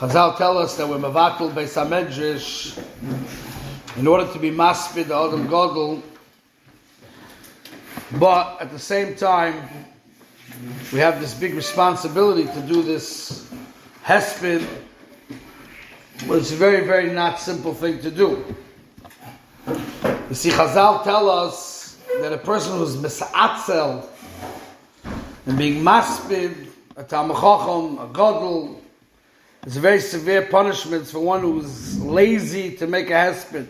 Chazal tell us that we're Mavatul Beis HaMedrash in order to be maspid the Adam Godel, but at the same time, we have this big responsibility to do this hesped, which is a very, very not simple thing to do. You see, Chazal tell us that a person who's misatzel and being maspid, a tamachacham, a godel, it's a very severe punishment for one who's lazy to make a hesped.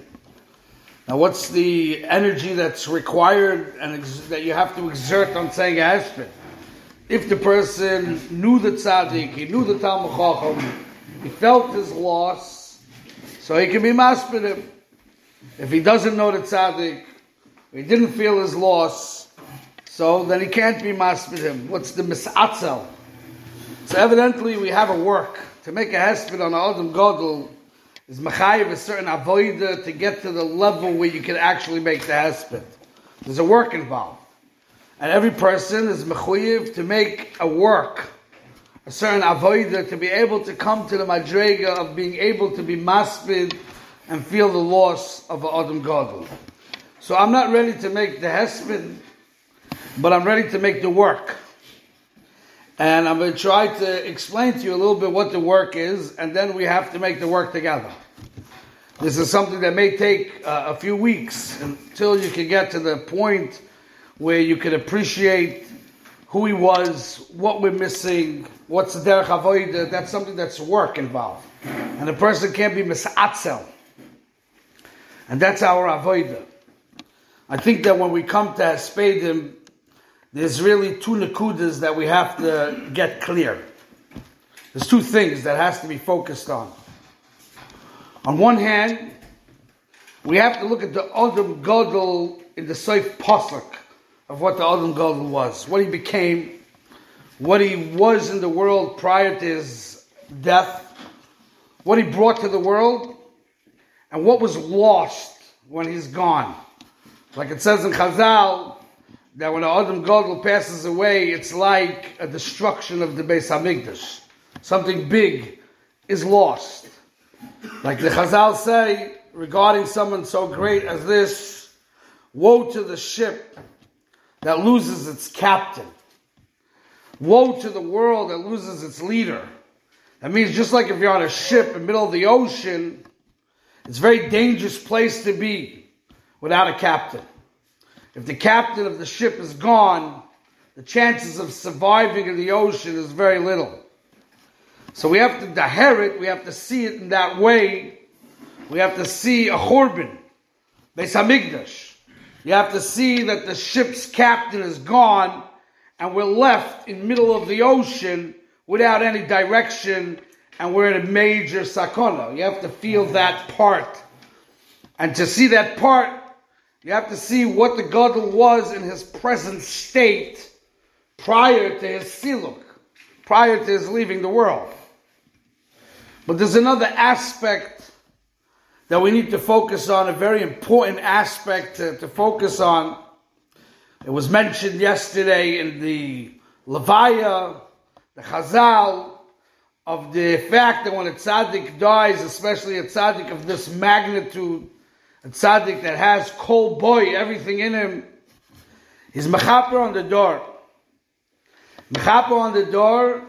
Now, what's the energy that's required and ex- that you have to exert on saying a hesped? If the person knew the tzaddik, he knew the Talmud Chacham, he felt his loss, so he can be maspid him. If he doesn't know the tzaddik, he didn't feel his loss, so then he can't be maspid him. What's the misatzel? So evidently we have a work to make a hesped on Adam Godel is machayev a certain avoida to get to the level where you can actually make the hesped. There's a work involved. And every person is mechuyev to make a work, a certain avoida to be able to come to the madrega of being able to be maspid and feel the loss of Adam Godel. So I'm not ready to make the hesped, but I'm ready to make the work. And I'm going to try to explain to you a little bit what the work is, and then we have to make the work together. This is something that may take uh, a few weeks until you can get to the point where you can appreciate who he was, what we're missing, what's the derech avoida. That's something that's work involved, and a person can't be misatzel, and that's our avoida. I think that when we come to Haspedim, there's really two nakudas that we have to get clear. There's two things that has to be focused on. On one hand, we have to look at the Adam Godel in the Seif Pasuk of what the Adam Godel was, what he became, what he was in the world prior to his death, what he brought to the world, and what was lost when he's gone. Like it says in Chazal, that when Adam Godel passes away, it's like a destruction of the Beis Hamikdash. Something big is lost. Like the Chazal say regarding someone so great as this, woe to the ship that loses its captain. Woe to the world that loses its leader. That means just like if you're on a ship in the middle of the ocean, it's a very dangerous place to be without a captain. If the captain of the ship is gone, the chances of surviving in the ocean is very little. So we have to daher it, we have to see it in that way. We have to see a Churban, Beis Hamikdash. You have to see that the ship's captain is gone and we're left in middle of the ocean without any direction and we're in a major sakona. You have to feel that part. And to see that part, you have to see what the Gadol was in his present state prior to his siluk, prior to his leaving the world. But there's another aspect that we need to focus on, a very important aspect to, to focus on. It was mentioned yesterday in the Levaya, the Chazal, of the fact that when a tzaddik dies, especially a tzaddik of this magnitude, a tzaddik that has kol boy, everything in him, he's mechaper on the door. Mechaper on the door,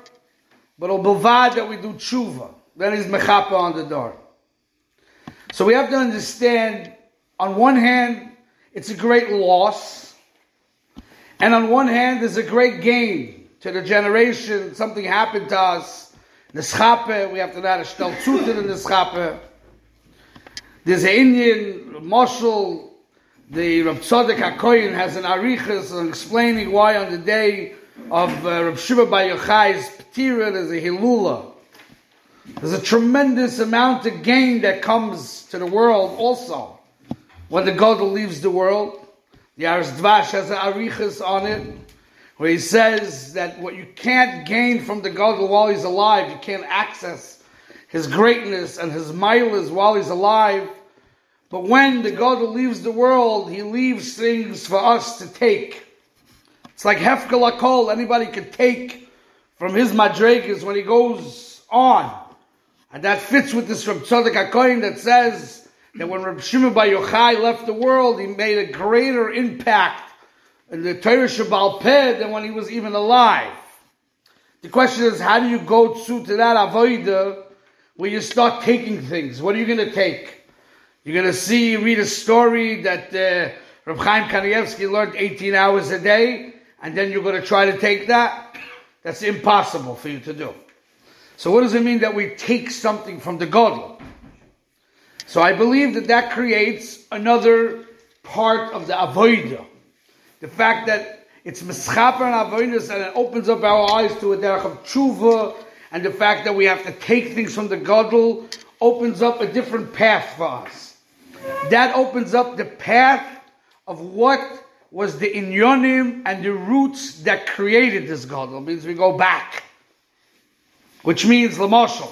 but bilvad that we do tshuva. Then he's mechaper on the door. So we have to understand, on one hand, it's a great loss, and on one hand, there's a great gain to the generation. Something happened to us. Nischape, we have to how to stel in the nischape. There's an Indian Moshul, the Rav Tzadok HaKoyin has an arichas explaining why on the day of uh, Rav Shiva Bar Yochai's Ptira there's a Hilula. There's a tremendous amount of gain that comes to the world also. When the Godel leaves the world, the Yaaros Dvash has an arichas on it, where he says that what you can't gain from the Godel while he's alive, you can't access his greatness and his milas while he's alive. But when the God leaves the world, he leaves things for us to take. It's like Hefkel Akol, anybody can take from his madregas when he goes on. And that fits with this from Tzadok HaKoyin that says that when Reb Shimon Bar Yochai left the world, he made a greater impact in the Torah Shebaal Peh than when he was even alive. The question is, how do you go to, to that avodah where you start taking things? What are you going to take? You're going to see, read a story that uh, Chaim Kanievsky learned 18 hours a day, and then you're going to try to take that? That's impossible for you to do. So what does it mean that we take something from the Godel? So I believe that that creates another part of the avodah. The fact that it's mischaper and avoidance and it opens up our eyes to a derech of tshuva and the fact that we have to take things from the Godel opens up a different path for us. That opens up the path of what was the inyonim and the roots that created this Godel. It means we go back which means Lamashal.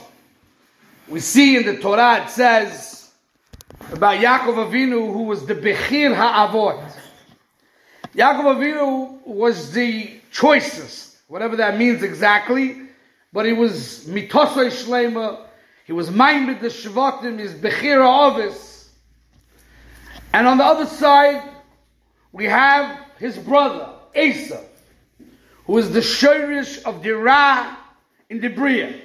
We see in the Torah it says about Yaakov Avinu who was the Bechir Ha'avot. Yaakov Avinu was the choicest, whatever that means exactly, but he was mitosay shlema, he was minded the shvatim, his Bechir Ha'avis. And on the other side, we have his brother, Esav, who is the shirish of the Ra in the Bria.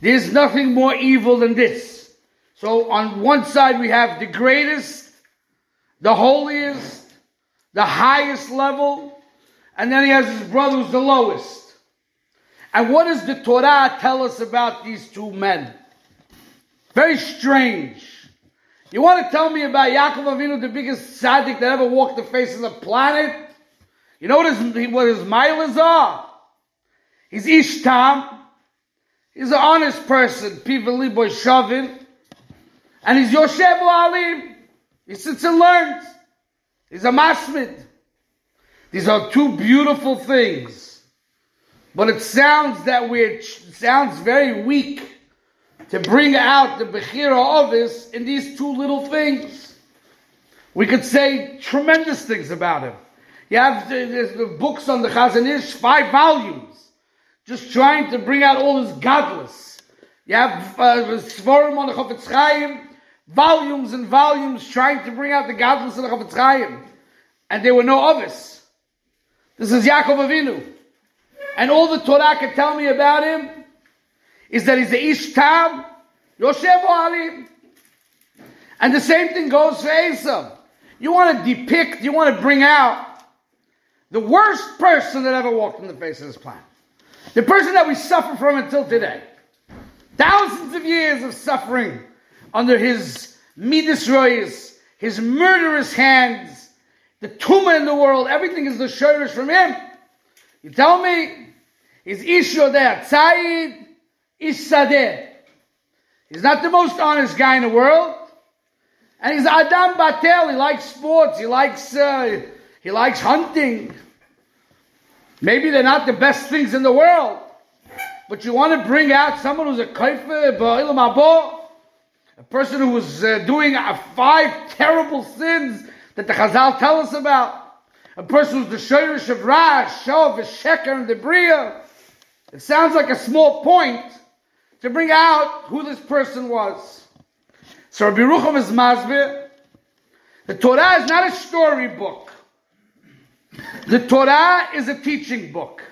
There's nothing more evil than this. So on one side we have the greatest, the holiest, the highest level, and then he has his brother who's the lowest. And what does the Torah tell us about these two men? Very strange. You want to tell me about Yaakov Avinu, the biggest tzaddik that ever walked the face of the planet? You know what his, what his milas are? He's Ish Tam. He's an honest person. People liboy shovin. And he's Yoshev Alim. He sits and learns. He's a masmid. These are two beautiful things. But it sounds that we're, sounds very weak to bring out the Bechira Ovis in these two little things. We could say tremendous things about him. You have the, books on the Chazon Ish, five volumes just trying to bring out all this godless. You have uh, Svarim on the Chofetz Chaim, volumes and volumes trying to bring out the godless of the Chofetz Chaim. And there were no others. This is Yaakov Avinu. And all the Torah can tell me about him is that he's the Ish Tam, Yoshev Alim. And the same thing goes for Esav. You want to depict, you want to bring out the worst person that ever walked on the face of this planet. The person that we suffer from until today. Thousands of years of suffering under his midas royas, his murderous hands, the tumor in the world, everything is the shirish from him. You tell me, he's Isho there, Tzayid Isadeh. He's not the most honest guy in the world. And he's Adam Batel. He likes sports. He likes, uh, he likes hunting. Maybe they're not the best things in the world, but you want to bring out someone who's a kaifer, a person who was uh, doing uh, five terrible sins that the Chazal tell us about, a person who's the shirish of Rash, Shov, Sheker, and the Bria. It sounds like a small point to bring out who this person was. So Rabbi Rucham is Masbir. The Torah is not a storybook. The Torah is a teaching book.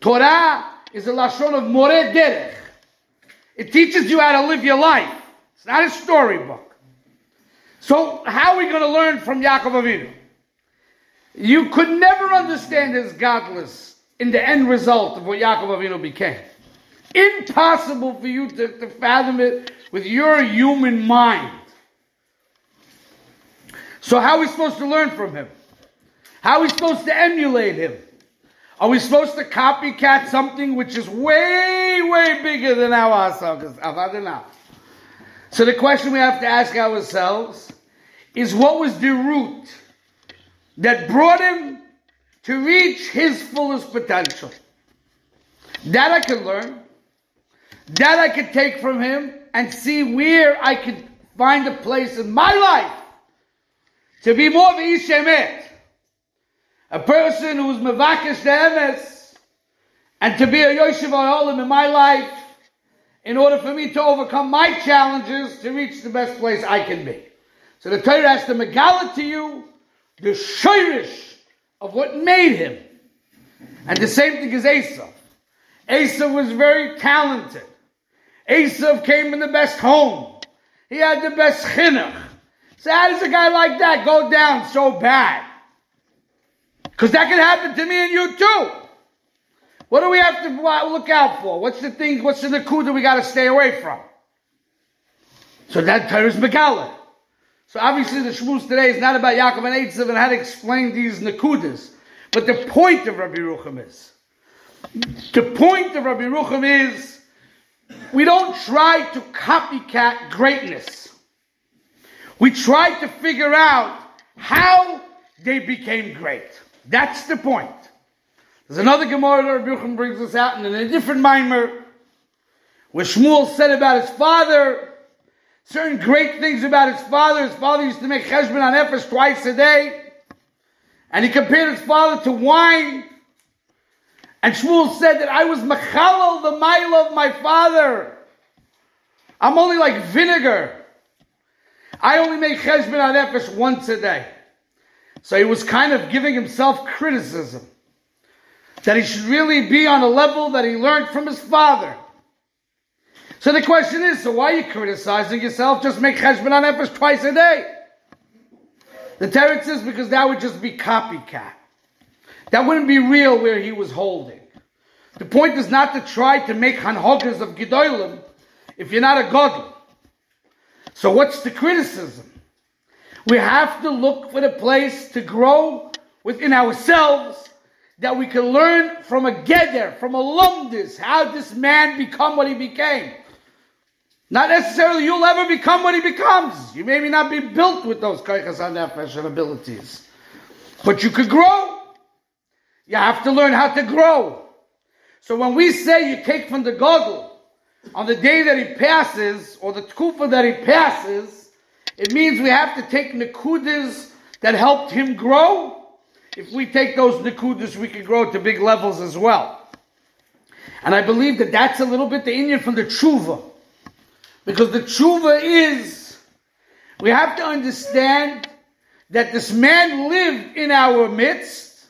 Torah is a lashon of more derech. It teaches you how to live your life. It's not a storybook. So how are we going to learn from Yaakov Avinu? You could never understand his godless in the end result of what Yaakov Avinu became. Impossible for you to, to fathom it with your human mind. So how are we supposed to learn from him? How are we supposed to emulate him? Are we supposed to copycat something which is way, way bigger than our ourselves? So the question we have to ask ourselves is what was the root that brought him to reach his fullest potential? That I can learn. That I can take from him and see where I can find a place in my life to be more of a Ishemet a person who's mevakish the emes, and to be a Yoshev Olim in my life, in order for me to overcome my challenges to reach the best place I can be. So the Torah has to megala to you the shirish of what made him. And the same thing is Esav. Esav was very talented. Esav came in the best home. He had the best chinuch. So how does a guy like that go down so bad? Because that can happen to me and you too. What do we have to look out for? What's the thing, what's the nakuda we got to stay away from? So that Torah is Megala. So obviously the Shmuz today is not about Yaakov and Esav and how to explain these nakudas. But the point of Rabbi Rucham is, the point of Rabbi Rucham is, we don't try to copycat greatness. We try to figure out how they became great. That's the point. There's another Gemara that Rabbi Rucham brings us out in a different mimer, where Shmuel said about his father, certain great things about his father. His father used to make cheshbon hanefesh twice a day. And he compared his father to wine. And Shmuel said that I was machalal, the mile of my father. I'm only like vinegar. I only make cheshbon hanefesh once a day. So he was kind of giving himself criticism. That he should really be on a level that he learned from his father. So the question is, so why are you criticizing yourself? Just make cheshbon hanefesh twice a day. The Teretz says because that would just be copycat. That wouldn't be real where he was holding. The point is not to try to make hanhogas of Gedolim if you're not a godly. So what's the criticism? We have to look for the place to grow within ourselves that we can learn from a geder, from a lumdis, how this man become what he became. Not necessarily you'll ever become what he becomes. You maybe not be built with those kaichas nefesh and abilities. But you could grow. You have to learn how to grow. So when we say you take from the godel on the day that he passes, or the tkufa that he passes, it means we have to take nekudas that helped him grow. If we take those nekudas, we can grow to big levels as well. And I believe that that's a little bit the Indian from the tshuva. Because the tshuva is, we have to understand that this man lived in our midst,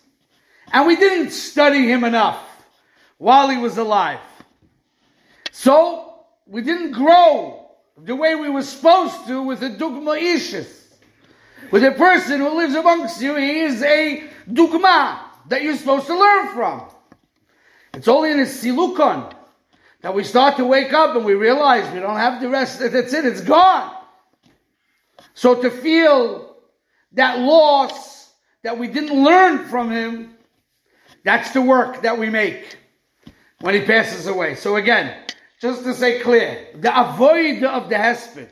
and we didn't study him enough while he was alive. So, we didn't grow the way we were supposed to with a dugma ishis. With a person who lives amongst you, he is a dugma that you're supposed to learn from. It's only in a silukon that we start to wake up and we realize we don't have the rest, that's it, it's gone. So to feel that loss that we didn't learn from him, that's the work that we make when he passes away. So again, just to say clear, the avoid of the hesped.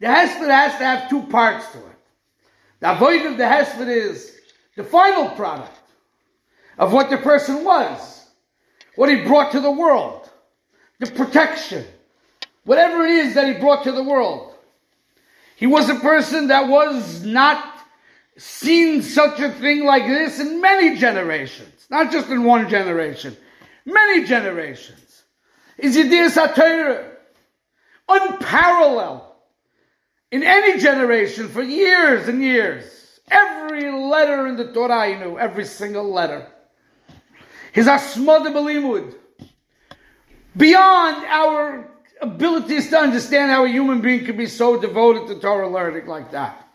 The hesped has to have two parts to it. The avoid of the hesped is the final product of what the person was, what he brought to the world the protection, whatever it is that he brought to the world. He was a person that was not seen such a thing like this in many generations, not just in one generation, many generations. Is Yediyah Satira unparalleled in any generation for years and years. Every letter in the Torah he knew, every single letter. His Asmad Belimud, beyond our abilities to understand how a human being can be so devoted to Torah learning like that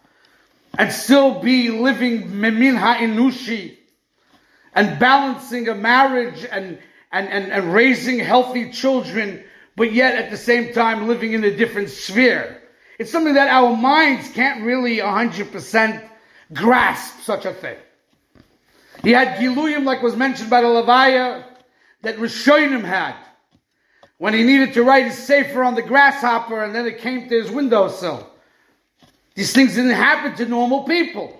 and still be living memin ha'inushi and balancing a marriage and, and, and, and raising healthy children, but yet at the same time living in a different sphere. It's something that our minds can't really 100% grasp such a thing. He had Giluyim, like was mentioned by the Levaya, that Rishonim had when he needed to write his sefer on the grasshopper and then it came to his windowsill. These things didn't happen to normal people.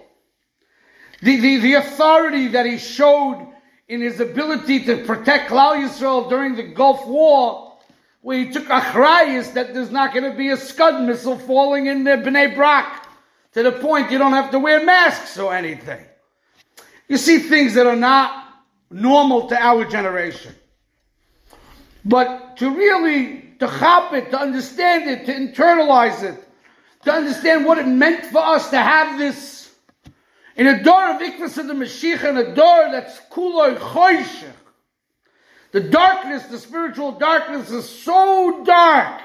The, the, the authority that he showed in his ability to protect Klal Yisrael during the Gulf War, where he took a achrayis that there's not going to be a Scud missile falling in the Bnei Brak, to the point you don't have to wear masks or anything. You see things that are not normal to our generation. But to really to chop it, to understand it, to internalize it, to understand what it meant for us to have this in a door of Ikvas of the Mashiach, in a door that's kuloi choshech. The darkness, the spiritual darkness is so dark.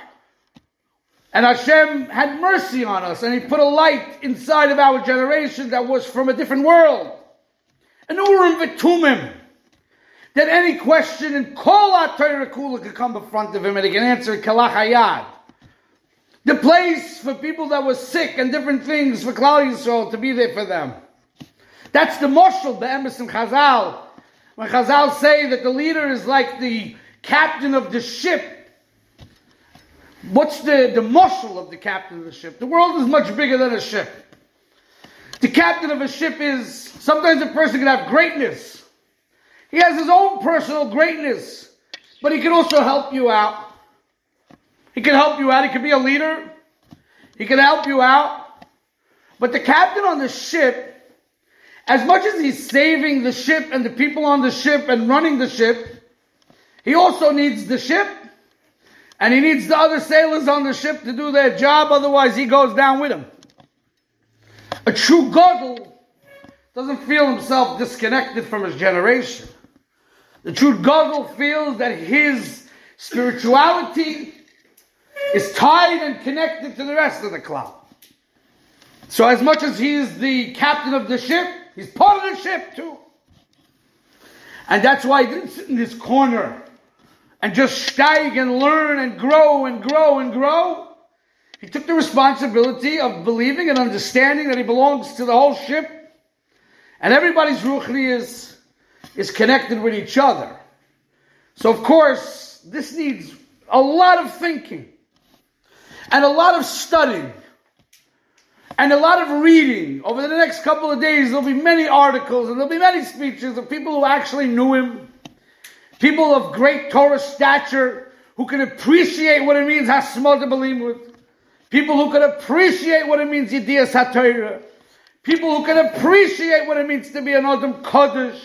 And Hashem had mercy on us, and He put a light inside of our generation that was from a different world. An Urim V'Tumim. That any question in Kol HaTorah Kula could come in front of Him and He can answer Kalach Hayad. The place for people that were sick and different things for Klal Yisrael to be there for them. That's the marshal, the Emerson Chazal. When Chazal say that the leader is like the captain of the ship, what's the, the moshel of the captain of the ship? The world is much bigger than a ship. The captain of a ship is sometimes a person can have greatness. He has his own personal greatness, but he can also help you out. He can help you out. He can be a leader. He can help you out. But the captain on the ship as much as he's saving the ship and the people on the ship and running the ship, he also needs the ship and he needs the other sailors on the ship to do their job, otherwise he goes down with them. A true Godel doesn't feel himself disconnected from his generation. The true Godel feels that his spirituality is tied and connected to the rest of the cloud. So as much as he is the captain of the ship, He's part of the ship too. And that's why he didn't sit in this corner and just steig and learn and grow and grow and grow. He took the responsibility of believing and understanding that he belongs to the whole ship. And everybody's ruchni is, is connected with each other. So of course, this needs a lot of thinking and a lot of studying and a lot of reading. Over the next couple of days, there'll be many articles and there'll be many speeches of people who actually knew him, people of great Torah stature who can appreciate what it means Hasmod with, people who can appreciate what it means Yediyas HaTorah, people who can appreciate what it means to be an Adam Kodesh,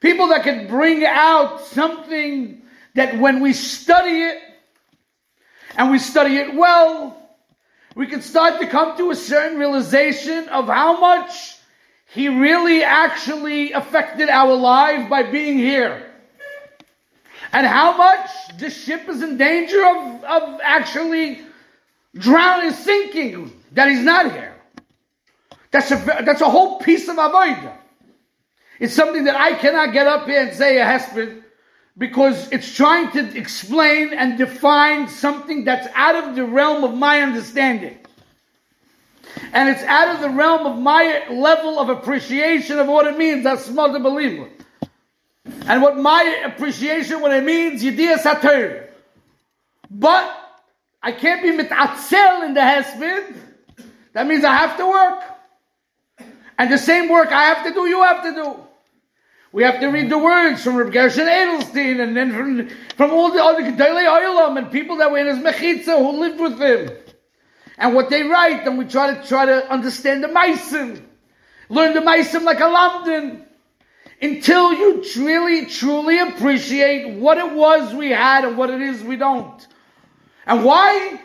people that can bring out something that when we study it, and we study it well, we can start to come to a certain realization of how much he really actually affected our life by being here. And how much the ship is in danger of, of actually drowning, sinking, that he's not here. That's a, that's a whole piece of avodah. It's something that I cannot get up here and say a hesped because it's trying to explain and define something that's out of the realm of my understanding. And it's out of the realm of my level of appreciation of what it means, that's smart to believe. And what my appreciation, what it means, Yediyah Satir. But I can't be mitatzel in the hesped. That means I have to work. And the same work I have to do, you have to do. We have to read the words from Reb Gershon Edelstein and then from, from all the other Gedolei Olam and people that were in his Mechitza who lived with him. And what they write, and we try to try to understand the Meisim. Learn the Meisim like a London. Until you really, truly appreciate what it was we had and what it is we don't. And why?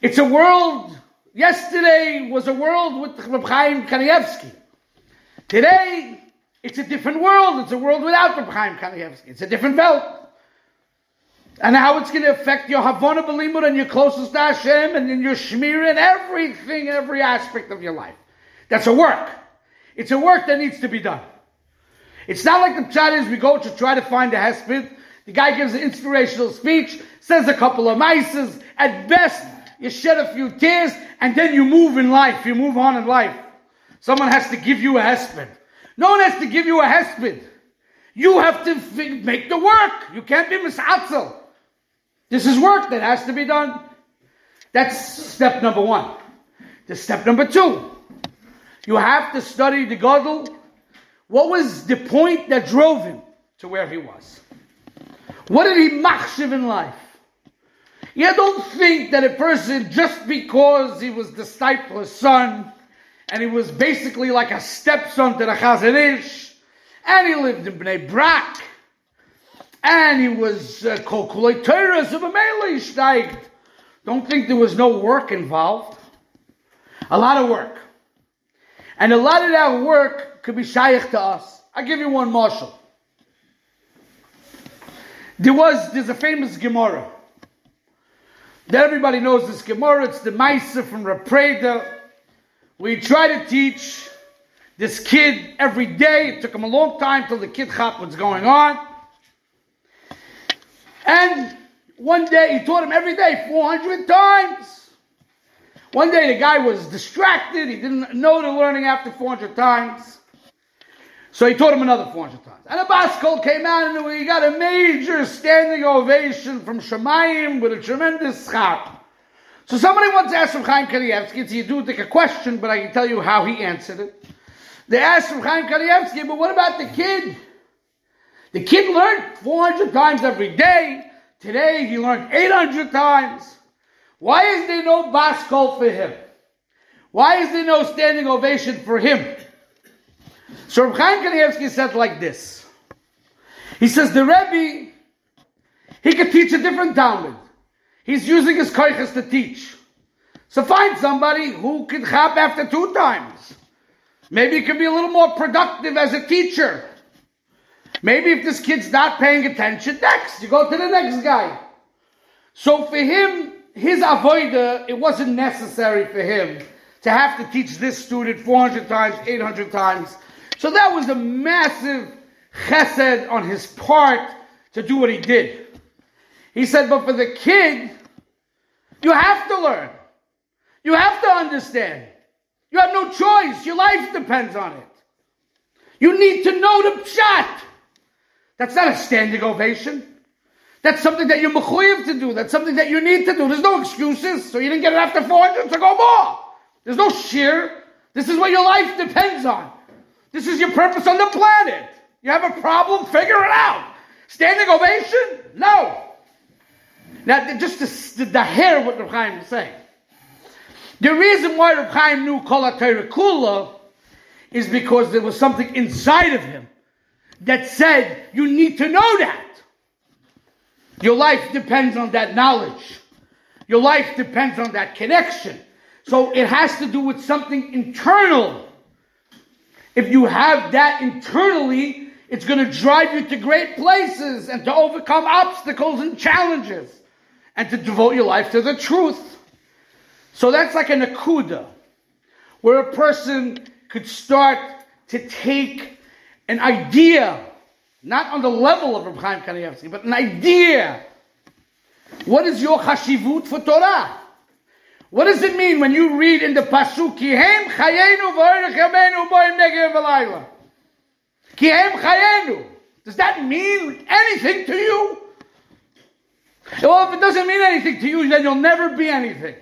It's a world, yesterday was a world with Reb Chaim Kanievsky. Today, it's a different world. It's a world without the Chaim Kanievsky. It's a different belt. And how it's going to affect your Havana Belimud and your closest to Hashem and in your Shmir and everything, every aspect of your life. That's a work. It's a work that needs to be done. It's not like the chat is we go to try to find a hesped. The guy gives an inspirational speech, says a couple of mices. At best, you shed a few tears, and then you move in life. You move on in life. Someone has to give you a hesped. No one has to give you a hesped. You have to f- make the work. You can't be misatzel. This is work that has to be done. That's step number one. The step number two. You have to study the Gadol. What was the point that drove him to where he was? What did he machshiv in life? You don't think that a person, just because he was the Steipler's son, and he was basically like a stepson to the Chazon Ish, and he lived in Bnei Brak, and he was uh, calculatorus of a melee steigt. Don't think there was no work involved. A lot of work. And a lot of that work could be shaykh to us. I'll give you one marshal. There was, there's a famous Gemara. That everybody knows this Gemara. It's the Maisa from Rav Preida. We try to teach this kid every day. It took him a long time till the kid chop what's going on. And one day he taught him every day 400 times. One day the guy was distracted. He didn't know the learning after 400 times. So he taught him another 400 times. And a Baskol came out and we got a major standing ovation from Shemayim with a tremendous schach. So somebody once asked from Chaim Kanievsky, it's a question, but I can tell you how he answered it. They asked from Chaim Kanievsky, but what about the kid? The kid learned 400 times every day. Today he learned 800 times. Why is there no Baskol for him? Why is there no standing ovation for him? So Reb Chaim Kanievsky said like this. He says the Rebbe, he could teach a different Talmud. He's using his koiches to teach. So find somebody who can chap after two times. Maybe he can be a little more productive as a teacher. Maybe if this kid's not paying attention, next, you go to the next guy. So for him, his avoider, it wasn't necessary for him to have to teach this student 400 times, 800 times. So that was a massive chesed on his part to do what he did. He said, but for the kid, you have to learn. You have to understand. You have no choice. Your life depends on it. You need to know the shot. That's not a standing ovation. That's something that you're mechuyev to do. That's something that you need to do. There's no excuses. So you didn't get it after 400, so go more. There's no sheer. This is what your life depends on. This is your purpose on the planet. You have a problem, figure it out. Standing ovation? No. Now, just to, the hair what Reb Chaim was saying. The reason why Reb Chaim knew Kol Kula is because there was something inside of him that said, you need to know that. Your life depends on that knowledge. Your life depends on that connection. So it has to do with something internal if you have that internally, it's going to drive you to great places and to overcome obstacles and challenges and to devote your life to the truth. So that's like an akuda, where a person could start to take an idea, not on the level of Reb Chaim Kanievsky, but an idea. What is your chashivut for Torah? What does it mean when you read in the pasuk Kihem chayenu v'orech boim negev v'layla? Kihem chayenu. Does that mean anything to you? Well, if it doesn't mean anything to you, then you'll never be anything.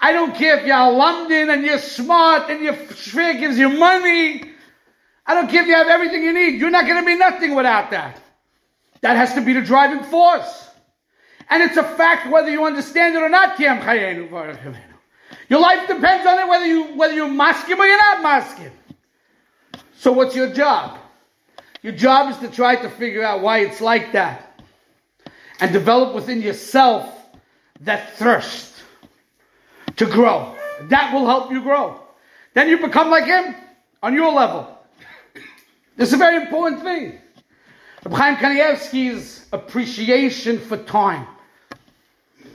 I don't care if you're London and you're smart and your sphere gives you money. I don't care if you have everything you need. You're not going to be nothing without that. That has to be the driving force. And it's a fact whether you understand it or not. Your life depends on it whether you whether you're maskim or you're not maskim. So what's your job? Your job is to try to figure out why it's like that. And develop within yourself that thirst to grow. That will help you grow. Then you become like him on your level. This is a very important thing. Reb Kanievsky's appreciation for time.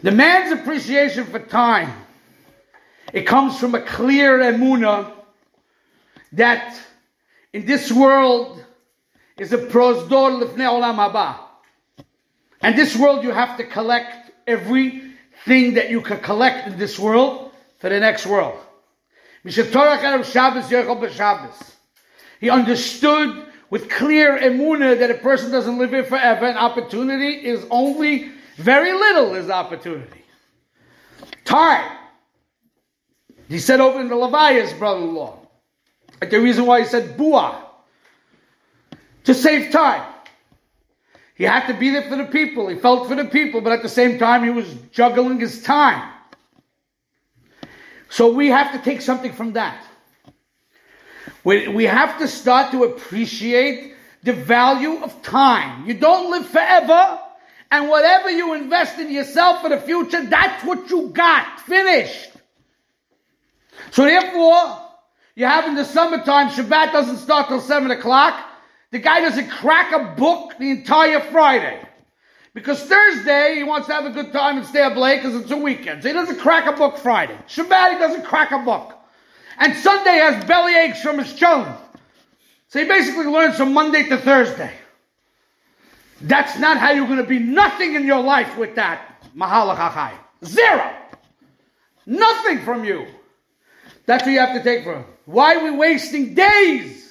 The man's appreciation for time, it comes from a clear emuna that in this world is a prosdor lifnei olam haba. And this world you have to collect everything that you can collect in this world for the next world. He understood with clear emuna that a person doesn't live here forever, and opportunity is only very little is opportunity. Time. He said over in the Levi's brother-in-law. The reason why he said bua. To save time. He had to be there for the people. He felt for the people, but at the same time he was juggling his time. So we have to take something from that. We, have to start to appreciate the value of time. You don't live forever, and whatever you invest in yourself for the future, that's what you got. Finished. So therefore, you have in the summertime, Shabbat doesn't start till 7 o'clock. The guy doesn't crack a book the entire Friday. Because Thursday, he wants to have a good time and stay up late because it's a weekend. So he doesn't crack a book Friday. Shabbat, he doesn't crack a book. And Sunday has belly aches from his children. So he basically learns from Monday to Thursday. That's not how you're going to be nothing in your life with that. Mahalachachai. Zero. Nothing from you. That's what you have to take from him. Why are we wasting days?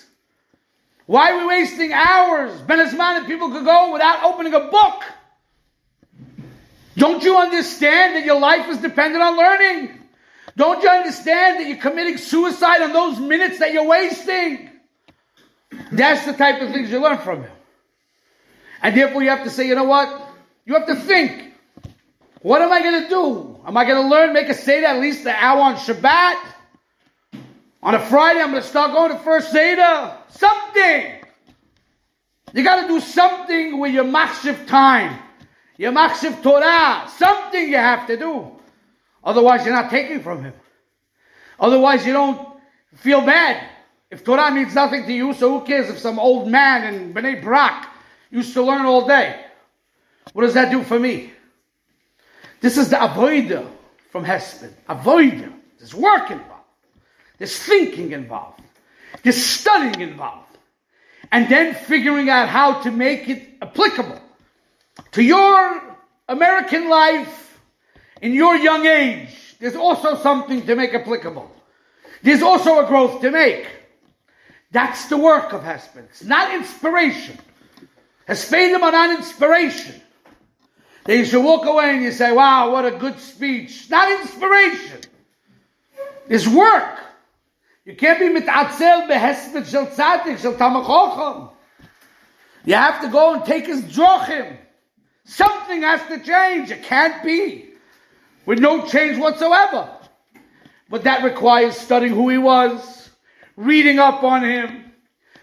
Why are we wasting hours? Ben people could go without opening a book. Don't you understand that your life is dependent on learning? Don't you understand that you're committing suicide on those minutes that you're wasting? That's the type of things you learn from him. And therefore you have to say, you know what? You have to think. What am I going to do? Am I going to learn, make a Seder at least an hour on Shabbat? On a Friday, I'm going to start going to first Seder. Something. You got to do something with your machshiv time. Your machshiv Torah. Something you have to do. Otherwise, you're not taking from him. Otherwise, you don't feel bad. If Torah means nothing to you, so who cares if some old man in Bnei Brak used to learn all day? What does that do for me? This is the avoider from Hesped. Avoider. There's work involved. There's thinking involved. There's studying involved. And then figuring out how to make it applicable to your American life in your young age. There's also something to make applicable. There's also a growth to make. That's the work of. It's not inspiration. Hespedim are not inspiration. You should walk away and you say, wow, what a good speech. Not inspiration. It's work. You can't be mit'atzel behesped shel tzadik shel tamachocham. You have to go and take his drochim. Something has to change. It can't be with no change whatsoever. But that requires studying who he was, reading up on him,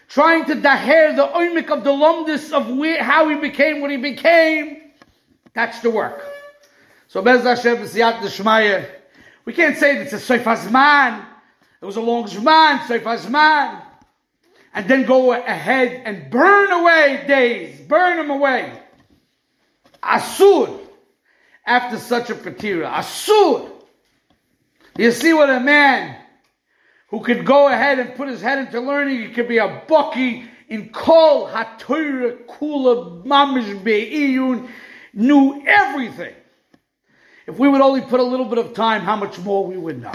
trying to daher the oimik of the lumdis of where, how he became what he became. That's the work. So Bez Hashem B'siyat Deshmaya. We can't say that it's a Seif Hazman. It was a long Zman, Seif Zman. And then go ahead and burn away days. Burn them away. Asur. After such a patira. Asur. You see what a man who could go ahead and put his head into learning, he could be a bucky in kol haTorah kula mamish be'iyun, knew everything. If we would only put a little bit of time, how much more we would know.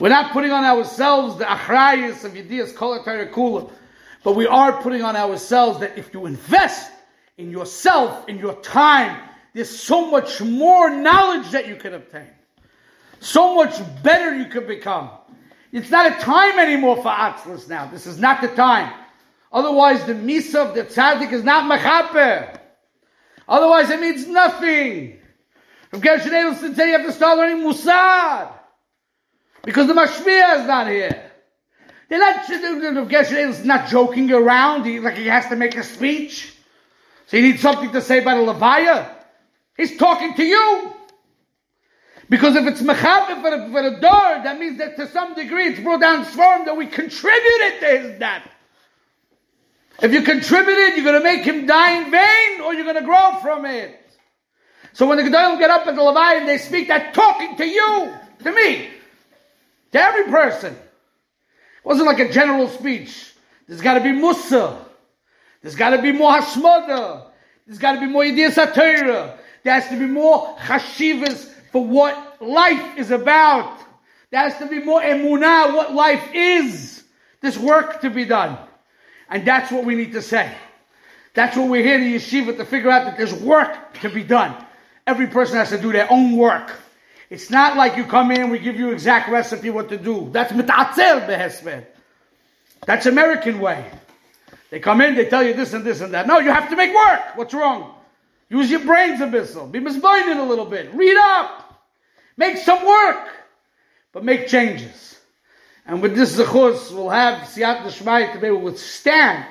We're not putting on ourselves the achrayas of Yediyas kol kula, but we are putting on ourselves that if you invest in yourself, in your time, there's so much more knowledge that you can obtain. So much better you can become. It's not a time anymore for Atzlas now. This is not the time. Otherwise, the Misa of the Tzaddik is not Mechaper. Otherwise, it means nothing. From Gershon Edelstein say you have to start learning Mussar. Because the Mashmiya is not here. They're not, Gershon Edelstein not joking around. He, like he has to make a speech. So he needs something to say about a Levaya. He's talking to you. Because if it's mechaber for, a, for a door, that means that to some degree it's brought down swarm that we contributed to his death. If you contributed, you're going to make him die in vain, or you're going to grow from it. So when the Gedolim get up at the Levi and they speak, they're talking to you, to me, to every person. It wasn't like a general speech. There's got to be Musa. There's got to be more Hashmada. There's got to be more Yediyah Satira. There has to be more Chashivas for what life is about. There has to be more emunah, what life is. There's work to be done. And that's what we need to say. That's what we're here in yeshiva to figure out that there's work to be done. Every person has to do their own work. It's not like you come in, we give you exact recipe what to do. That's mit'atzel behesped. That's American way. They come in, they tell you this and this and that. No, you have to make work. What's wrong? Use your brains a bit. Be misguided a little bit. Read up. Make some work. But make changes. And with this zechus, we'll have siyat d'shmai to be able to withstand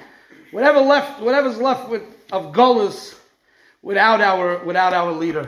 whatever left, whatever's left with, of Gullus without our, without our leader.